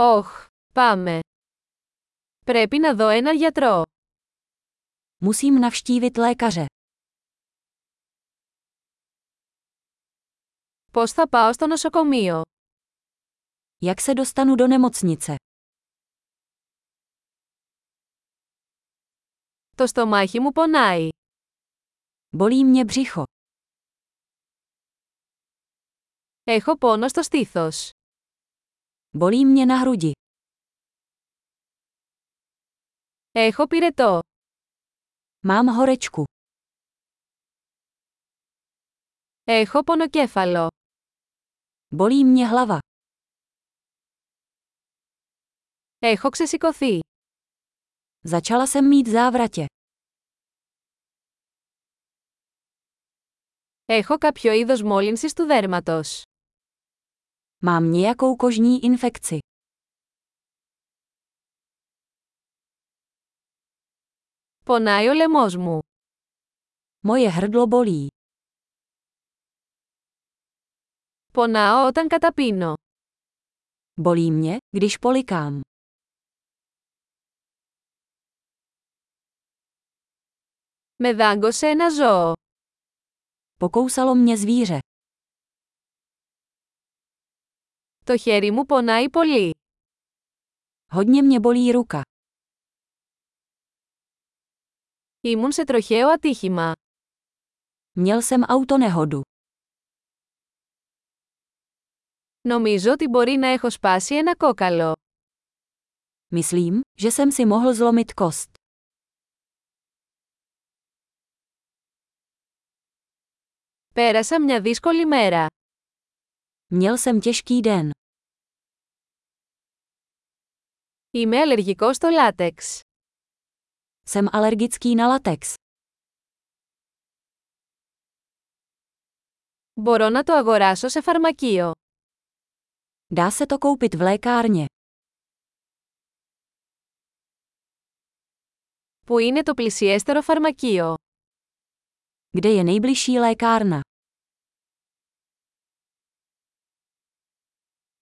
Όχ, πάμε. Πρέπει να δω έναν γιατρό. Musím navštívit lékaře. Πώς θα πάω στο νοσοκομείο. Jak se dostanu do nemocnice? Το στομάχι μου πονάει. Bolí mě břicho. Έχω πόνο στο στήθος. Bolí mě na hrudi. Έχω πυρετό. Mám horečku. Έχω πονοκέφαλο. Bolí mě hlava. Έχω ξεσηκωθεί. Začala jsem mít závratě. Έχω κάποιο είδος μόλυνσης του δέρματος. Mám nějakou kožní infekci. Πονάει ο λαιμός μου. Moje hrdlo bolí. Πονάω όταν καταπίνω. Bolí mě, když polikám. Με δάγκωσε ένα ζώο. Pokousalo mě zvíře. Το χέρι μου πονάει πολύ. Hodně mě bolí ruka. Ήμουν σε τροχαίο ατύχημα. Měl jsem autonehodu. Νομίζω ότι μπορεί να έχω σπάσει ένα κόκαλο. Myslím, že jsem si mohl zlomit kost. Πέρασα μια δύσκολη μέρα. Měl jsem těžký den. Είμαι αλλεργικός στο λάτεξ. Jsem alergický na latex. Μπορώ να το αγοράσω σε φαρμακείο. Dá se to koupit v lékárně. Πού είναι το πλησιέστερο φαρμακείο. Kde je nejbližší lékárna?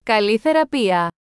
Καλή θεραπεία.